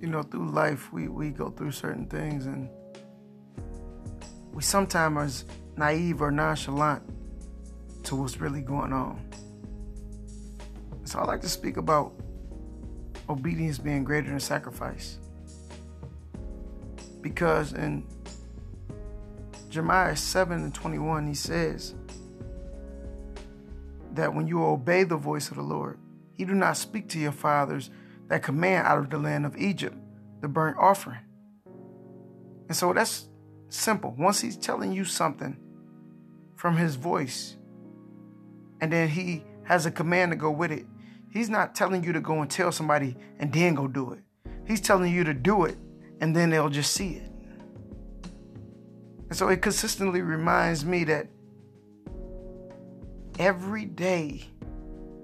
you know, through life, we, we go through certain things and we sometimes are naive or nonchalant to what's really going on. So I like to speak about obedience being greater than sacrifice. Because in Jeremiah 7 and 21, he says that when you obey the voice of the Lord, he do not speak to your fathers that command out of the land of Egypt the burnt offering. And so that's simple. Once he's telling you something from his voice, and then he has a command to go with it, he's not telling you to go and tell somebody and then go do it. He's telling you to do it, and then they'll just see it. And so it consistently reminds me that every day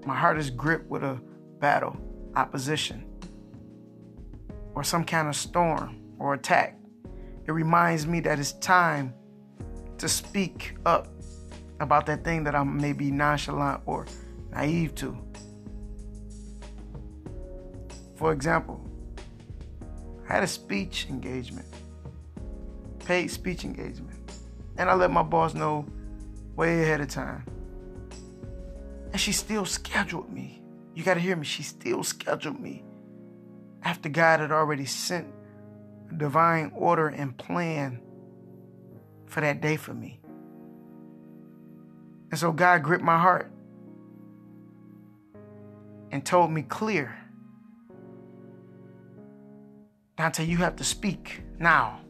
my heart is gripped with a battle, opposition, or some kind of storm or attack. It reminds me that it's time to speak up about that thing that I'm maybe nonchalant or naive to. For example, I had a speech engagement, paid speech engagement, and I let my boss know way ahead of time. And she still scheduled me. You got to hear me. She still scheduled me after God had already sent a divine order and plan for that day for me. And so God gripped my heart and told me clear. Dante, you have to speak now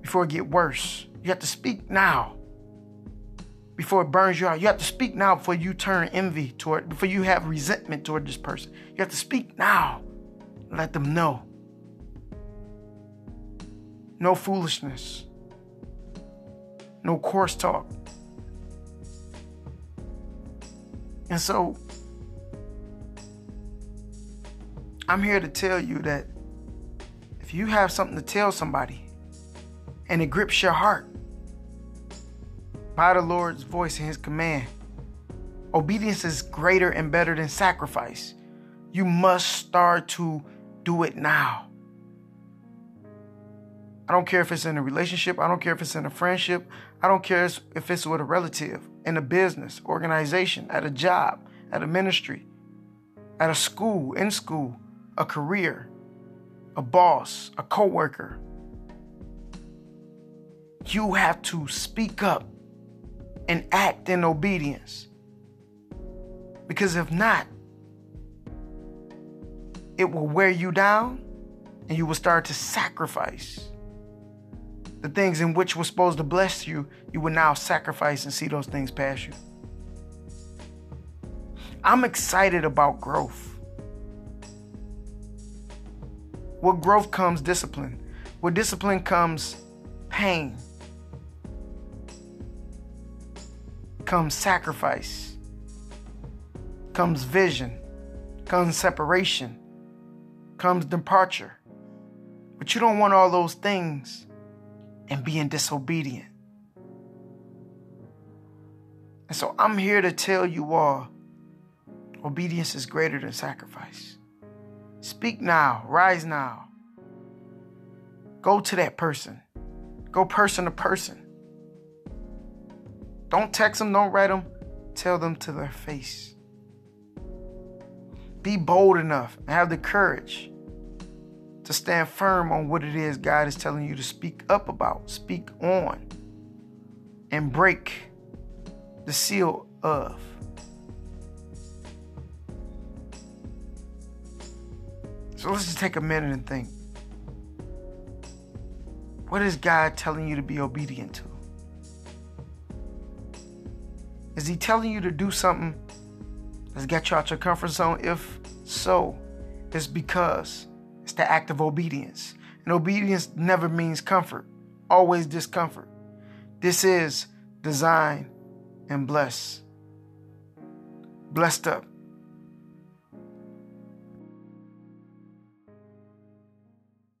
before it get worse. You have to speak now before it burns you out. You have to speak now before you turn envy toward, before you have resentment toward this person. You have to speak now. Let them know. No foolishness. No coarse talk. And so, I'm here to tell you that if you have something to tell somebody and it grips your heart, by the Lord's voice and his command. Obedience is greater and better than sacrifice. You must start to do it now. I don't care if it's in a relationship, I don't care if it's in a friendship, I don't care if it's with a relative, in a business, organization, at a job, at a ministry, at a school, in school, a career, a boss, a coworker. You have to speak up and act in obedience. Because if not, it will wear you down and you will start to sacrifice. The things in which were supposed to bless you, you will now sacrifice and see those things pass you. I'm excited about growth. With growth comes discipline. With discipline comes pain. Comes sacrifice, comes vision, comes separation, comes departure. But you don't want all those things and being disobedient. And so I'm here to tell you all obedience is greater than sacrifice. Speak now, rise now. Go to that person, go person to person. Don't text them, don't write them. Tell them to their face. Be bold enough and have the courage to stand firm on what it is God is telling you to speak up about, speak on, and break the seal of. So let's just take a minute and think. What is God telling you to be obedient to? Is he telling you to do something that's got you out your comfort zone? If so, it's because it's the act of obedience. And obedience never means comfort, always discomfort. This is design and bless. Blessed up